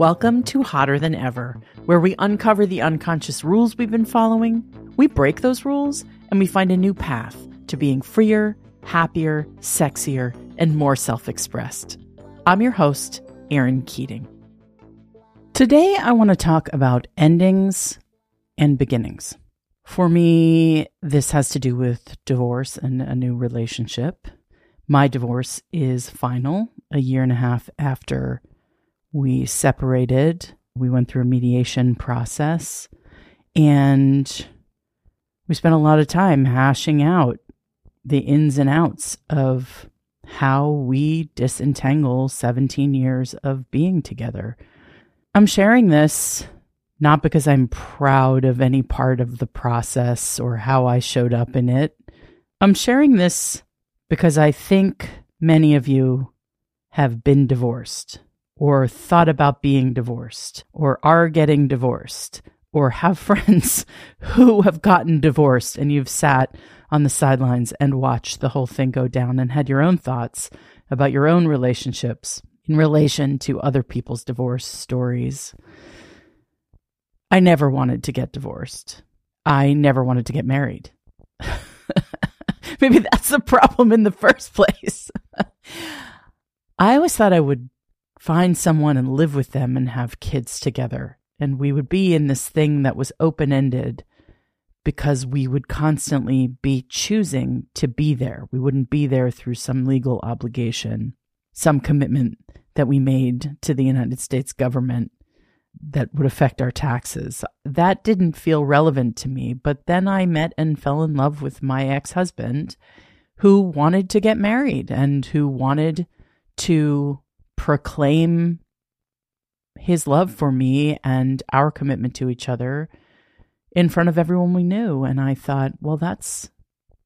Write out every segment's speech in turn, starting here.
Welcome to Hotter Than Ever, where we uncover the unconscious rules we've been following, we break those rules, and we find a new path to being freer, happier, sexier, and more self expressed. I'm your host, Erin Keating. Today, I want to talk about endings and beginnings. For me, this has to do with divorce and a new relationship. My divorce is final a year and a half after we separated. We went through a mediation process and we spent a lot of time hashing out the ins and outs of how we disentangle 17 years of being together. I'm sharing this not because I'm proud of any part of the process or how I showed up in it. I'm sharing this because I think many of you have been divorced or thought about being divorced or are getting divorced or have friends who have gotten divorced and you've sat on the sidelines and watched the whole thing go down and had your own thoughts about your own relationships in relation to other people's divorce stories. I never wanted to get divorced. I never wanted to get married. Maybe that's the problem in the first place. I always thought I would find someone and live with them and have kids together. And we would be in this thing that was open ended because we would constantly be choosing to be there. We wouldn't be there through some legal obligation, some commitment that we made to the United States government that would affect our taxes. That didn't feel relevant to me. But then I met and fell in love with my ex husband who wanted to get married and who wanted to proclaim his love mm. for me and our commitment to each other in front of everyone we knew. And I thought, well, that's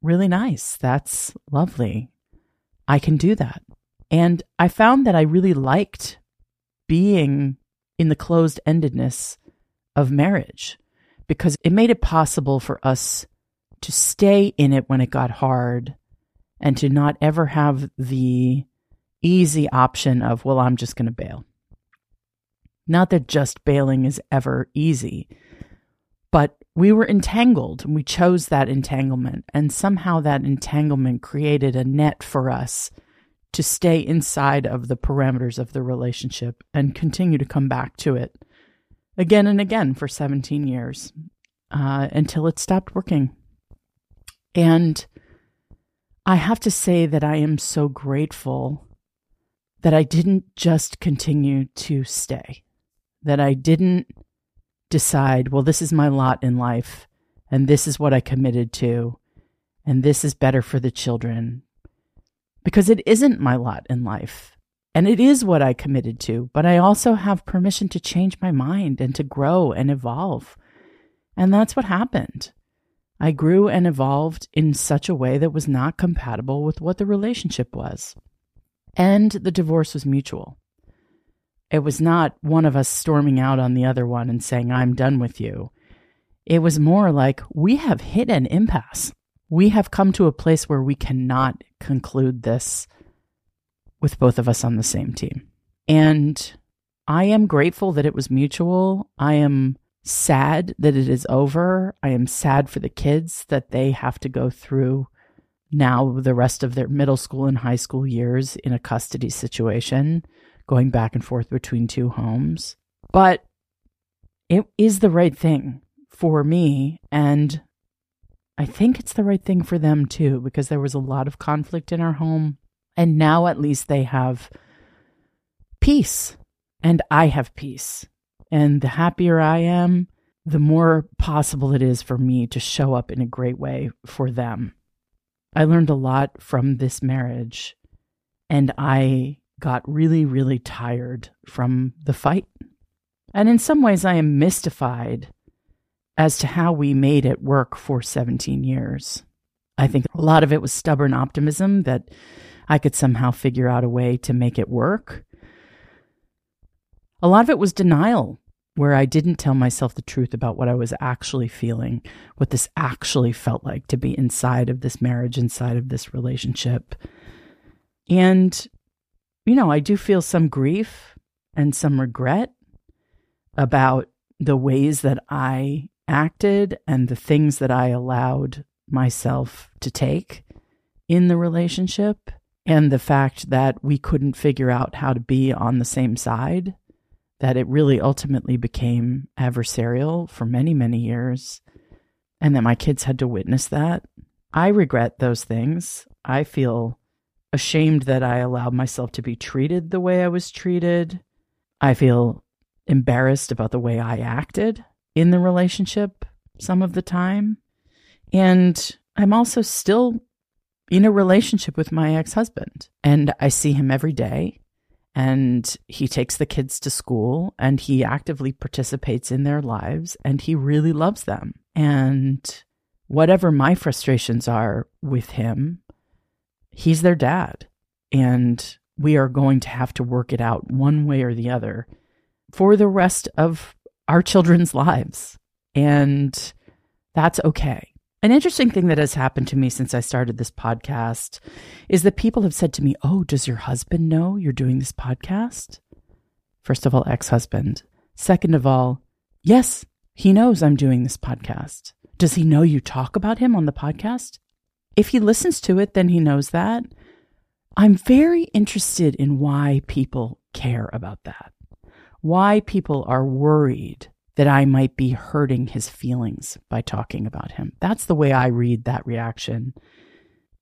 really nice. That's lovely. I can do that. And I found that I really liked being in the closed endedness of marriage because it made it possible for us to stay in it when it got hard and to not ever have the easy option of, well, I'm just going to bail. Not that just bailing is ever easy, but we were entangled and we chose that entanglement. And somehow that entanglement created a net for us to stay inside of the parameters of the relationship and continue to come back to it again and again for 17 years uh, until it stopped working. And I have to say that I am so grateful that I didn't just continue to stay, that I didn't decide, well, this is my lot in life, and this is what I committed to, and this is better for the children. Because it isn't my lot in life, and it is what I committed to, but I also have permission to change my mind and to grow and evolve. And that's what happened. I grew and evolved in such a way that was not compatible with what the relationship was. And the divorce was mutual. It was not one of us storming out on the other one and saying, I'm done with you. It was more like, we have hit an impasse. We have come to a place where we cannot conclude this with both of us on the same team. And I am grateful that it was mutual. I am sad that it is over. I am sad for the kids that they have to go through now the rest of their middle school and high school years in a custody situation, going back and forth between two homes. But it is the right thing for me. And I think it's the right thing for them too, because there was a lot of conflict in our home. And now at least they have peace. And I have peace. And the happier I am, the more possible it is for me to show up in a great way for them. I learned a lot from this marriage, and I got really, really tired from the fight. And in some ways, I am mystified as to how we made it work for 17 years. I think a lot of it was stubborn optimism that I could somehow figure out a way to make it work. A lot of it was denial where I didn't tell myself the truth about what I was actually feeling, what this actually felt like to be inside of this marriage, inside of this relationship. And, you know, I do feel some grief and some regret about the ways that I acted and the things that I allowed myself to take in the relationship and the fact that we couldn't figure out how to be on the same side, that it really ultimately became adversarial for many, many years, and that my kids had to witness that. I regret those things. I feel ashamed that I allowed myself to be treated the way I was treated. I feel embarrassed about the way I acted in the relationship some of the time. And I'm also still in a relationship with my ex husband, and I see him every day. And he takes the kids to school and he actively participates in their lives and he really loves them. And whatever my frustrations are with him, he's their dad. And we are going to have to work it out one way or the other for the rest of our children's lives. And that's okay. An interesting thing that has happened to me since I started this podcast is that people have said to me, Oh, does your husband know you're doing this podcast? First of all, ex husband. Second of all, yes, he knows I'm doing this podcast. Does he know you talk about him on the podcast? If he listens to it, then he knows that. I'm very interested in why people care about that, why people are worried that I might be hurting his feelings by talking about him. That's the way I read that reaction.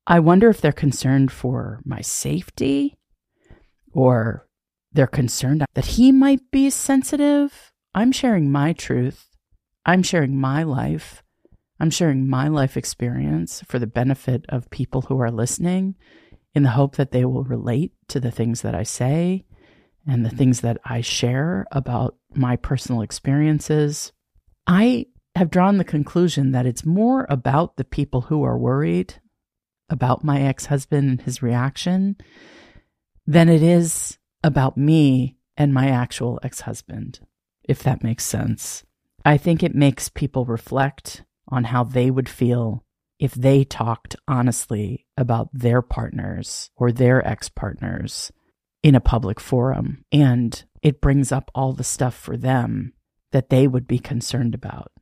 I wonder if they're concerned for my safety or they're concerned that he might be sensitive. I'm sharing my truth. I'm sharing my life. I'm sharing my life experience for the benefit of people who are listening in the hope that they will relate to the things that I say and the things that I share about my personal experiences, I have drawn the conclusion that it's more about the people who are worried about my ex husband and his reaction than it is about me and my actual ex husband, if that makes sense. I think it makes people reflect on how they would feel if they talked honestly about their partners or their ex partners in a public forum. And it brings up all the stuff for them that they would be concerned about.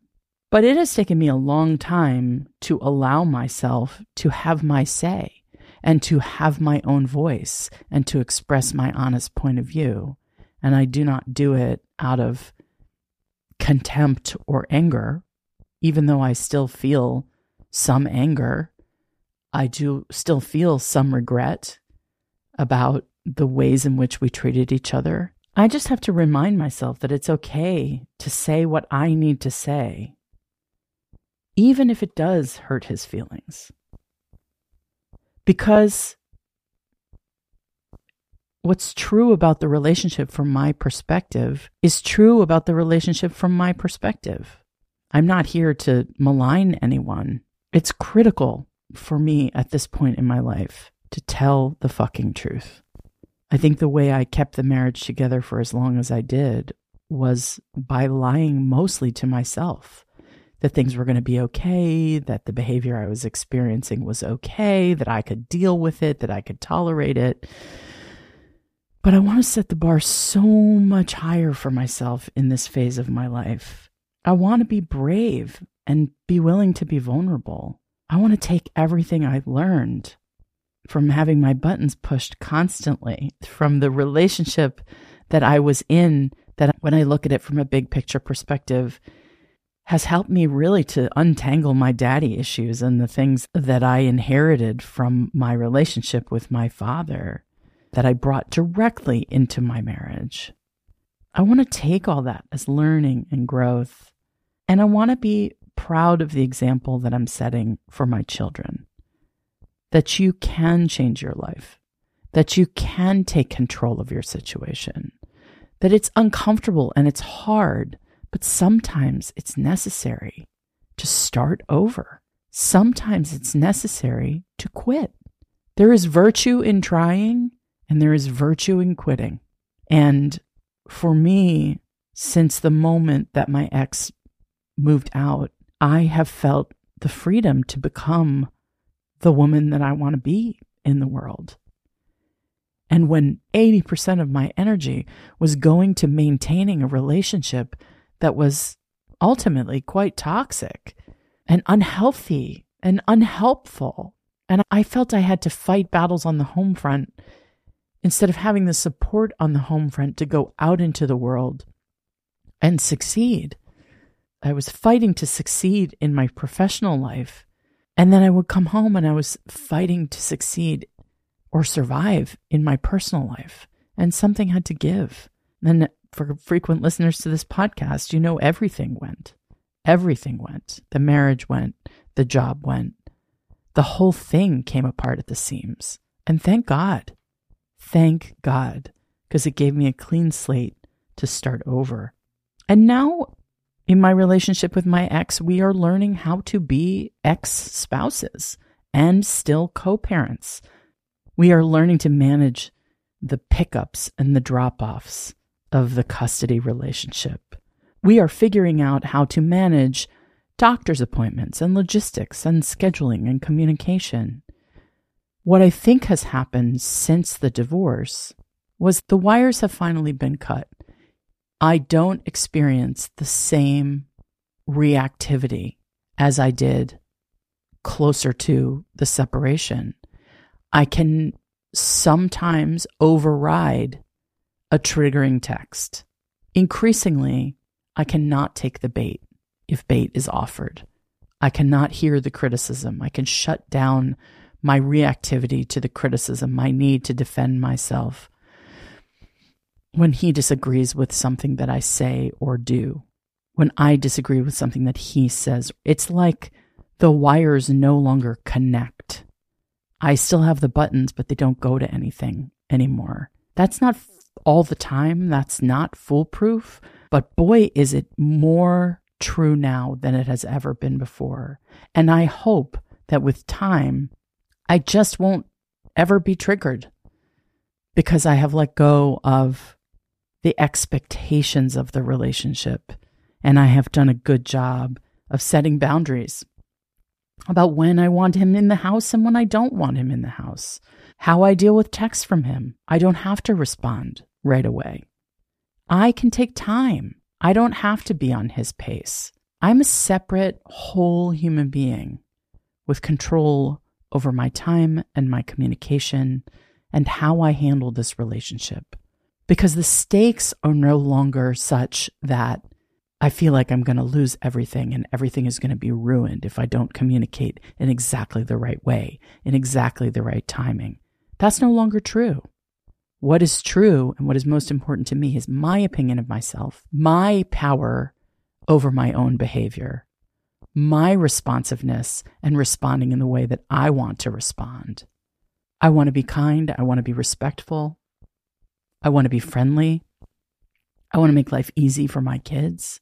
But it has taken me a long time to allow myself to have my say and to have my own voice and to express my honest point of view. And I do not do it out of contempt or anger, even though I still feel some anger. I do still feel some regret about the ways in which we treated each other. I just have to remind myself that it's okay to say what I need to say, even if it does hurt his feelings. Because what's true about the relationship from my perspective is true about the relationship from my perspective. I'm not here to malign anyone. It's critical for me at this point in my life to tell the fucking truth. I think the way I kept the marriage together for as long as I did was by lying mostly to myself that things were going to be okay, that the behavior I was experiencing was okay, that I could deal with it, that I could tolerate it. But I want to set the bar so much higher for myself in this phase of my life. I want to be brave and be willing to be vulnerable. I want to take everything I learned from having my buttons pushed constantly, from the relationship that I was in, that when I look at it from a big picture perspective, has helped me really to untangle my daddy issues and the things that I inherited from my relationship with my father that I brought directly into my marriage. I want to take all that as learning and growth, and I want to be proud of the example that I'm setting for my children that you can change your life, that you can take control of your situation, that it's uncomfortable and it's hard, but sometimes it's necessary to start over. Sometimes it's necessary to quit. There is virtue in trying and there is virtue in quitting. And for me, since the moment that my ex moved out, I have felt the freedom to become the woman that I want to be in the world. And when 80% of my energy was going to maintaining a relationship that was ultimately quite toxic and unhealthy and unhelpful. And I felt I had to fight battles on the home front instead of having the support on the home front to go out into the world and succeed. I was fighting to succeed in my professional life. And then I would come home and I was fighting to succeed or survive in my personal life. And something had to give. And for frequent listeners to this podcast, you know everything went. Everything went. The marriage went. The job went. The whole thing came apart at the seams. And thank God. Thank God. Because it gave me a clean slate to start over. And now, in my relationship with my ex, we are learning how to be ex spouses and still co parents. We are learning to manage the pickups and the drop offs of the custody relationship. We are figuring out how to manage doctor's appointments and logistics and scheduling and communication. What I think has happened since the divorce was the wires have finally been cut. I don't experience the same reactivity as I did closer to the separation. I can sometimes override a triggering text. Increasingly, I cannot take the bait if bait is offered. I cannot hear the criticism. I can shut down my reactivity to the criticism, my need to defend myself when he disagrees with something that I say or do. When I disagree with something that he says, it's like the wires no longer connect. I still have the buttons, but they don't go to anything anymore. That's not all the time. That's not foolproof. But boy, is it more true now than it has ever been before. And I hope that with time, I just won't ever be triggered because I have let go of the expectations of the relationship. And I have done a good job of setting boundaries about when I want him in the house and when I don't want him in the house, how I deal with texts from him. I don't have to respond right away. I can take time. I don't have to be on his pace. I'm a separate, whole human being with control over my time and my communication and how I handle this relationship. Because the stakes are no longer such that I feel like I'm going to lose everything and everything is going to be ruined if I don't communicate in exactly the right way, in exactly the right timing. That's no longer true. What is true and what is most important to me is my opinion of myself, my power over my own behavior, my responsiveness and responding in the way that I want to respond. I want to be kind. I want to be respectful. I want to be friendly. I want to make life easy for my kids.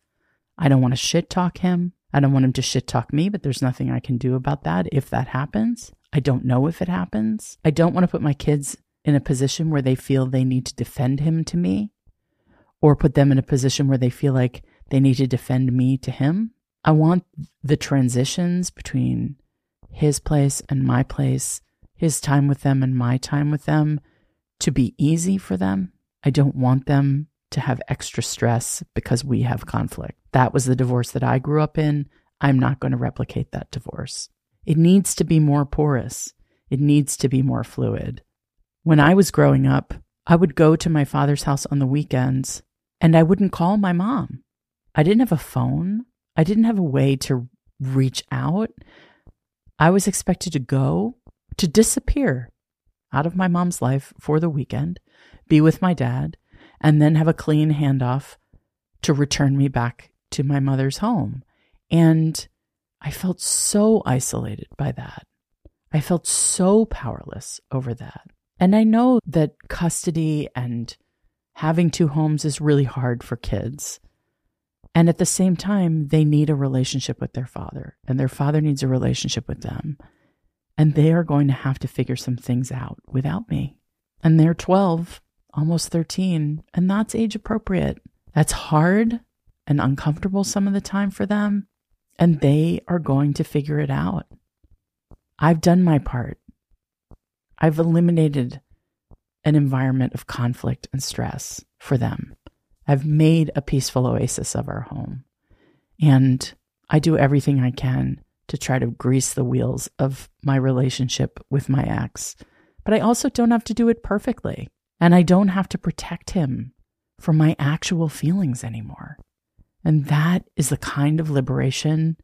I don't want to shit talk him. I don't want him to shit talk me, but there's nothing I can do about that if that happens. I don't know if it happens. I don't want to put my kids in a position where they feel they need to defend him to me or put them in a position where they feel like they need to defend me to him. I want the transitions between his place and my place, his time with them and my time with them to be easy for them. I don't want them to have extra stress because we have conflict. That was the divorce that I grew up in. I'm not going to replicate that divorce. It needs to be more porous. It needs to be more fluid. When I was growing up, I would go to my father's house on the weekends and I wouldn't call my mom. I didn't have a phone. I didn't have a way to reach out. I was expected to go, to disappear out of my mom's life for the weekend, be with my dad, and then have a clean handoff to return me back to my mother's home. And I felt so isolated by that. I felt so powerless over that. And I know that custody and having two homes is really hard for kids. And at the same time, they need a relationship with their father, and their father needs a relationship with them. And they are going to have to figure some things out without me. And they're 12, almost 13, and that's age appropriate. That's hard and uncomfortable some of the time for them, and they are going to figure it out. I've done my part. I've eliminated an environment of conflict and stress for them. I've made a peaceful oasis of our home. And I do everything I can to try to grease the wheels of my relationship with my ex. But I also don't have to do it perfectly. And I don't have to protect him from my actual feelings anymore. And that is the kind of liberation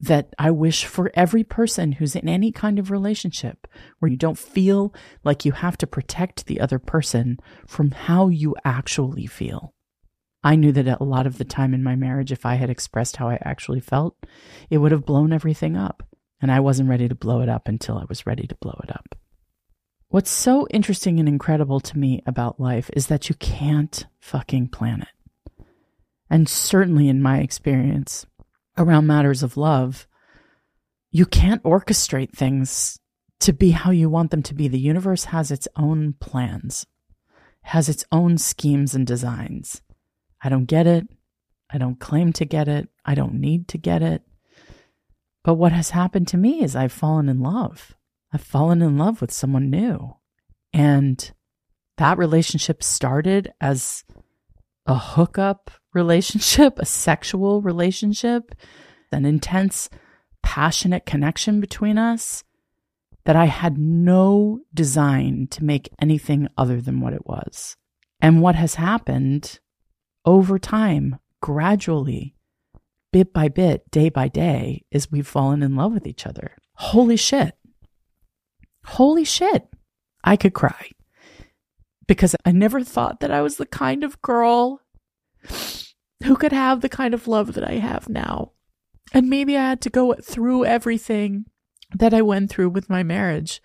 that I wish for every person who's in any kind of relationship where you don't feel like you have to protect the other person from how you actually feel. I knew that a lot of the time in my marriage, if I had expressed how I actually felt, it would have blown everything up. And I wasn't ready to blow it up until I was ready to blow it up. What's so interesting and incredible to me about life is that you can't fucking plan it. And certainly in my experience, around matters of love, you can't orchestrate things to be how you want them to be. The universe has its own plans, has its own schemes and designs. I don't get it. I don't claim to get it. I don't need to get it. But what has happened to me is I've fallen in love. I've fallen in love with someone new. And that relationship started as a hookup relationship, a sexual relationship, an intense, passionate connection between us that I had no design to make anything other than what it was. And what has happened over time, gradually, bit by bit, day by day, is we've fallen in love with each other. Holy shit. Holy shit. I could cry because I never thought that I was the kind of girl who could have the kind of love that I have now. And maybe I had to go through everything that I went through with my marriage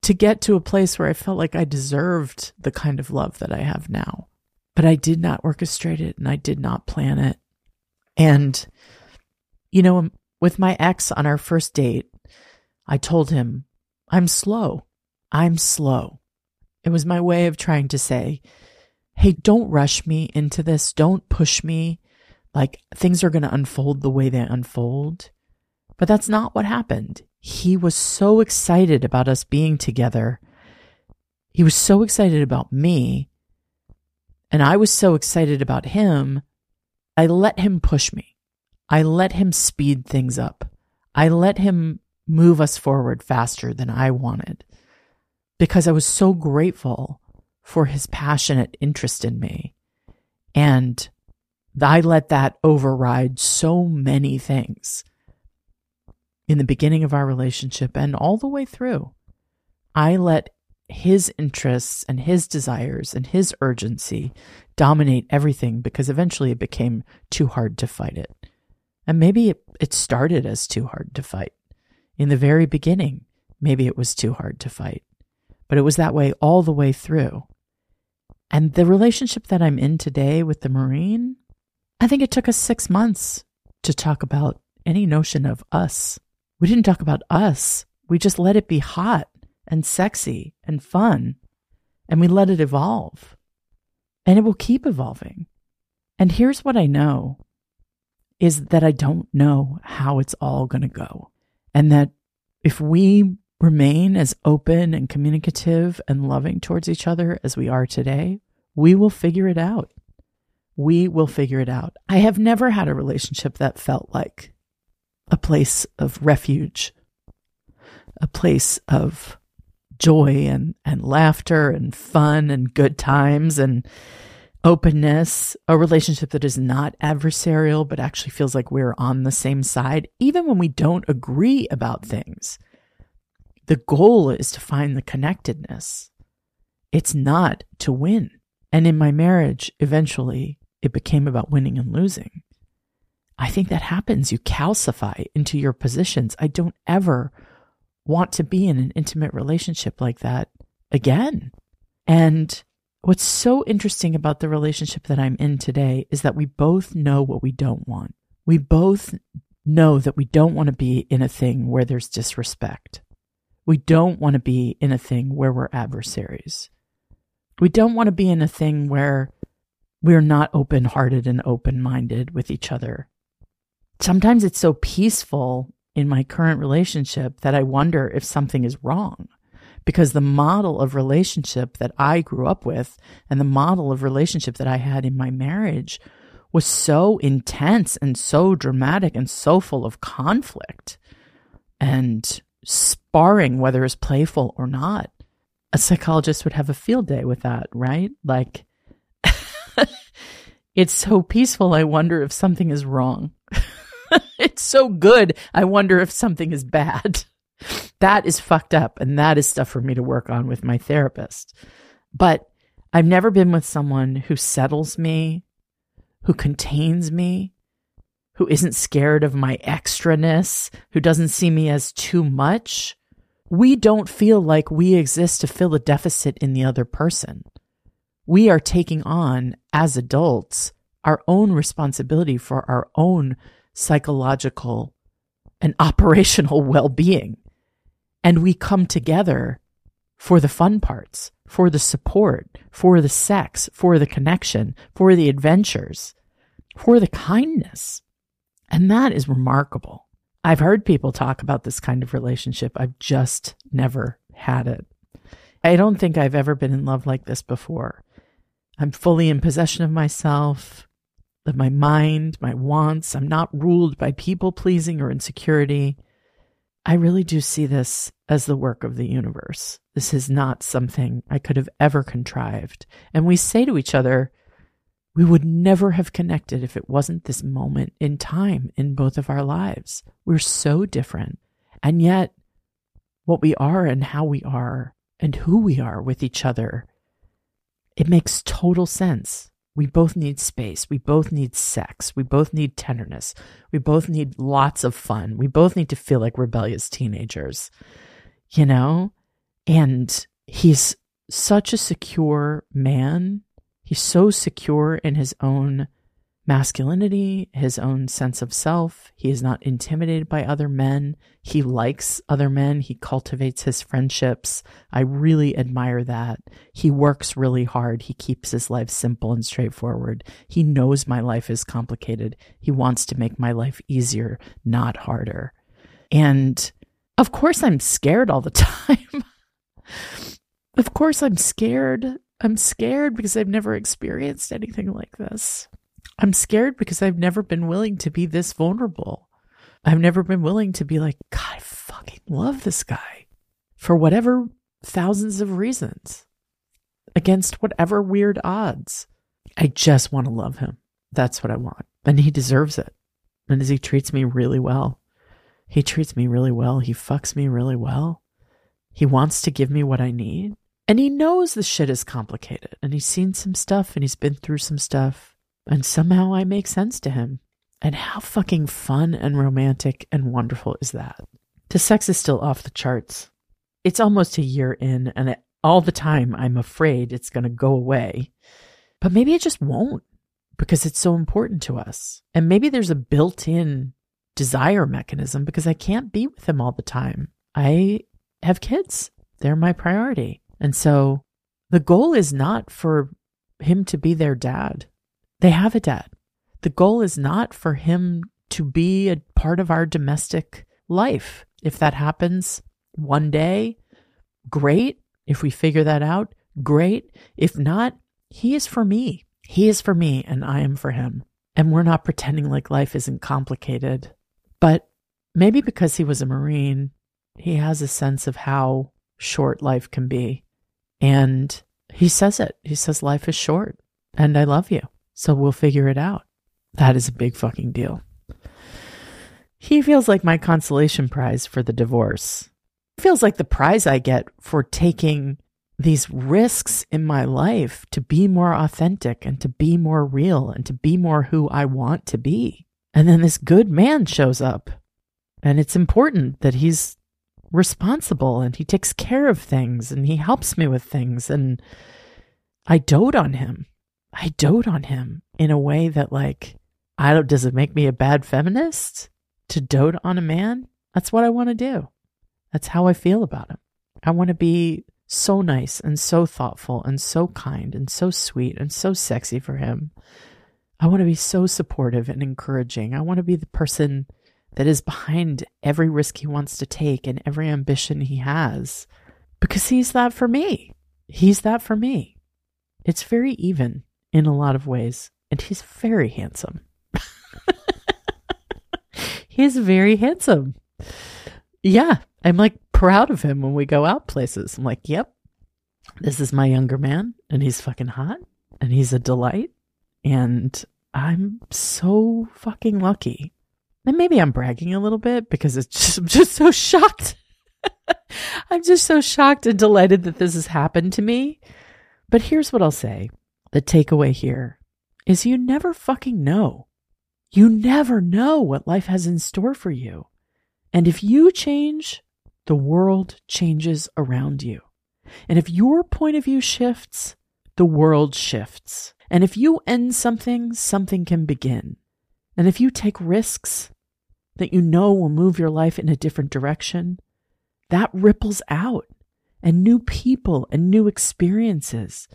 to get to a place where I felt like I deserved the kind of love that I have now. But I did not orchestrate it and I did not plan it. And, you know, um, with my ex on our first date, I told him, I'm slow. I'm slow. It was my way of trying to say, hey, don't rush me into this. Don't push me. Like things are going to unfold the way they unfold. But that's not what happened. He was so excited about us being together. He was so excited about me. And I was so excited about him. I let him push me. I let him speed things up. I let him move us forward faster than I wanted because I was so grateful for his passionate interest in me. And I let that override so many things in the beginning of our relationship and all the way through. I let his interests and his desires and his urgency dominate everything because eventually it became too hard to fight it. And maybe it, it started as too hard to fight. In the very beginning, maybe it was too hard to fight but it was that way all the way through. And the relationship that I'm in today with the Marine, I think it took us six months to talk about any notion of us. We didn't talk about us. We just let it be hot and sexy and fun. And we let it evolve. And it will keep evolving. And here's what I know is that I don't know how it's all going to go. And that if we remain as open and communicative and loving towards each other as we are today, we will figure it out. We will figure it out. I have never had a relationship that felt like a place of refuge, a place of joy and, and laughter and fun and good times and openness, a relationship that is not adversarial, but actually feels like we're on the same side, even when we don't agree about things the goal is to find the connectedness. It's not to win. And in my marriage, eventually, it became about winning and losing. I think that happens. You calcify into your positions. I don't ever want to be in an intimate relationship like that again. And what's so interesting about the relationship that I'm in today is that we both know what we don't want. We both know that we don't want to be in a thing where there's disrespect. We don't want to be in a thing where we're adversaries. We don't want to be in a thing where we're not open hearted and open minded with each other. Sometimes it's so peaceful in my current relationship that I wonder if something is wrong because the model of relationship that I grew up with and the model of relationship that I had in my marriage was so intense and so dramatic and so full of conflict and sparring, whether it's playful or not. A psychologist would have a field day with that, right? Like, it's so peaceful. I wonder if something is wrong. it's so good. I wonder if something is bad. That is fucked up. And that is stuff for me to work on with my therapist. But I've never been with someone who settles me, who contains me, who isn't scared of my extraness, who doesn't see me as too much. We don't feel like we exist to fill a deficit in the other person. We are taking on, as adults, our own responsibility for our own psychological and operational well being. And we come together for the fun parts, for the support, for the sex, for the connection, for the adventures, for the kindness. And that is remarkable. I've heard people talk about this kind of relationship. I've just never had it. I don't think I've ever been in love like this before. I'm fully in possession of myself, of my mind, my wants. I'm not ruled by people pleasing or insecurity. I really do see this as the work of the universe. This is not something I could have ever contrived. And we say to each other, we would never have connected if it wasn't this moment in time in both of our lives. We're so different. And yet, what we are and how we are and who we are with each other, it makes total sense. We both need space. We both need sex. We both need tenderness. We both need lots of fun. We both need to feel like rebellious teenagers, you know? And he's such a secure man He's so secure in his own masculinity, his own sense of self. He is not intimidated by other men. He likes other men. He cultivates his friendships. I really admire that. He works really hard. He keeps his life simple and straightforward. He knows my life is complicated. He wants to make my life easier, not harder. And of course, I'm scared all the time. of course, I'm scared I'm scared because I've never experienced anything like this. I'm scared because I've never been willing to be this vulnerable. I've never been willing to be like, God, I fucking love this guy for whatever thousands of reasons against whatever weird odds. I just want to love him. That's what I want. And he deserves it. And as he treats me really well, he treats me really well. He fucks me really well. He wants to give me what I need. And he knows the shit is complicated and he's seen some stuff and he's been through some stuff. And somehow I make sense to him. And how fucking fun and romantic and wonderful is that? The sex is still off the charts. It's almost a year in, and all the time I'm afraid it's going to go away. But maybe it just won't because it's so important to us. And maybe there's a built in desire mechanism because I can't be with him all the time. I have kids, they're my priority. And so the goal is not for him to be their dad. They have a dad. The goal is not for him to be a part of our domestic life. If that happens one day, great. If we figure that out, great. If not, he is for me. He is for me and I am for him. And we're not pretending like life isn't complicated. But maybe because he was a Marine, he has a sense of how short life can be. And he says it. He says, Life is short and I love you. So we'll figure it out. That is a big fucking deal. He feels like my consolation prize for the divorce. feels like the prize I get for taking these risks in my life to be more authentic and to be more real and to be more who I want to be. And then this good man shows up. And it's important that he's responsible and he takes care of things and he helps me with things. And I dote on him. I dote on him in a way that, like, I don't, does it make me a bad feminist to dote on a man? That's what I want to do. That's how I feel about him. I want to be so nice and so thoughtful and so kind and so sweet and so sexy for him. I want to be so supportive and encouraging. I want to be the person that is behind every risk he wants to take and every ambition he has. because he's that for me. He's that for me. It's very even in a lot of ways, and he's very handsome. he's very handsome. Yeah, I'm like proud of him when we go out places. I'm like, yep, this is my younger man, and he's fucking hot, and he's a delight, and I'm so fucking lucky. And maybe I'm bragging a little bit because it's just, I'm just so shocked. I'm just so shocked and delighted that this has happened to me. But here's what I'll say the takeaway here is you never fucking know. You never know what life has in store for you. And if you change, the world changes around you. And if your point of view shifts, the world shifts. And if you end something, something can begin. And if you take risks that you know will move your life in a different direction, that ripples out. And new people and new experiences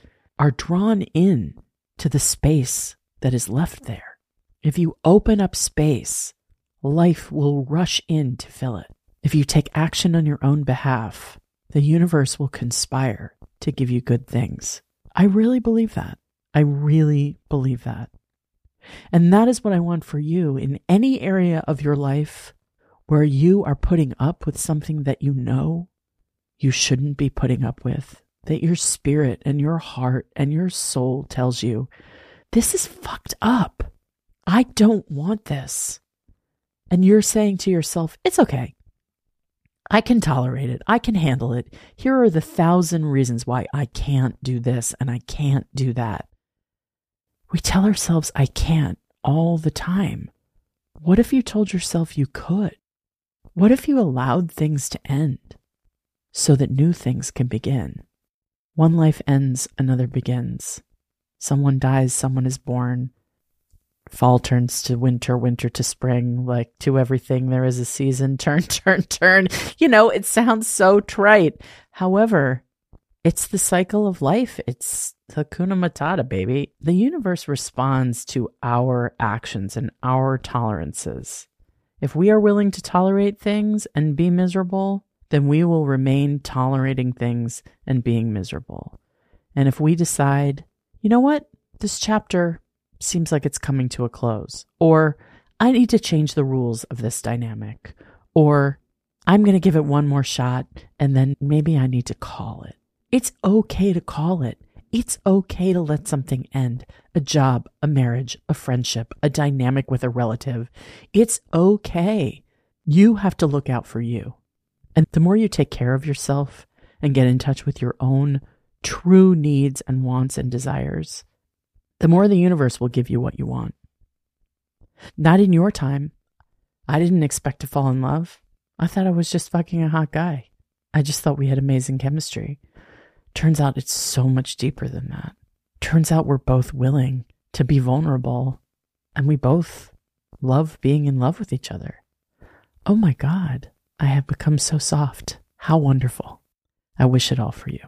are drawn in to the space that is left there. If you open up space, life will rush in to fill it. If you take action on your own behalf, the universe will conspire to give you good things. I really believe that. I really believe that. And that is what I want for you in any area of your life where you are putting up with something that you know you shouldn't be putting up with, that your spirit and your heart and your soul tells you, this is fucked up. I don't want this. And you're saying to yourself, it's okay. I can tolerate it. I can handle it. Here are the thousand reasons why I can't do this and I can't do that. We tell ourselves, I can't all the time. What if you told yourself you could? What if you allowed things to end so that new things can begin? One life ends, another begins. Someone dies, someone is born fall turns to winter, winter to spring, like to everything there is a season, turn, turn, turn. You know, it sounds so trite. However, it's the cycle of life. It's Hakuna Matata, baby. The universe responds to our actions and our tolerances. If we are willing to tolerate things and be miserable, then we will remain tolerating things and being miserable. And if we decide, you know what, this chapter, seems like it's coming to a close. Or I need to change the rules of this dynamic. Or I'm going to give it one more shot and then maybe I need to call it. It's okay to call it. It's okay to let something end a job, a marriage, a friendship, a dynamic with a relative. It's okay. You have to look out for you. And the more you take care of yourself and get in touch with your own true needs and wants and desires, the more the universe will give you what you want. Not in your time. I didn't expect to fall in love. I thought I was just fucking a hot guy. I just thought we had amazing chemistry. Turns out it's so much deeper than that. Turns out we're both willing to be vulnerable and we both love being in love with each other. Oh my God, I have become so soft. How wonderful. I wish it all for you.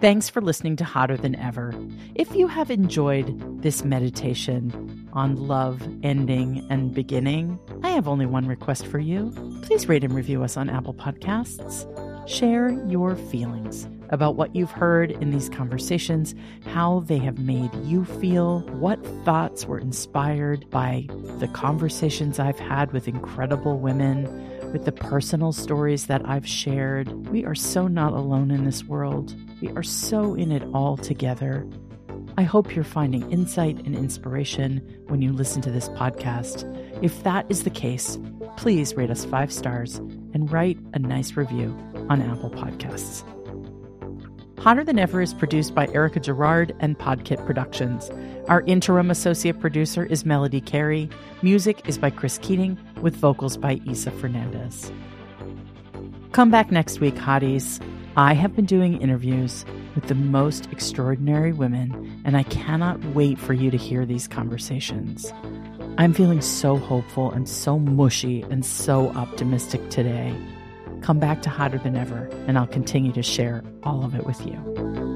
Thanks for listening to Hotter Than Ever. If you have enjoyed this meditation on love, ending, and beginning, I have only one request for you. Please rate and review us on Apple Podcasts. Share your feelings about what you've heard in these conversations, how they have made you feel, what thoughts were inspired by the conversations I've had with incredible women with the personal stories that I've shared. We are so not alone in this world. We are so in it all together. I hope you're finding insight and inspiration when you listen to this podcast. If that is the case, please rate us five stars and write a nice review on Apple Podcasts. Hotter Than Ever is produced by Erica Gerard and Podkit Productions. Our interim associate producer is Melody Carey. Music is by Chris Keating, with vocals by Isa Fernandez. Come back next week, hotties. I have been doing interviews with the most extraordinary women, and I cannot wait for you to hear these conversations. I'm feeling so hopeful and so mushy and so optimistic today. Come back to Hotter Than Ever, and I'll continue to share all of it with you.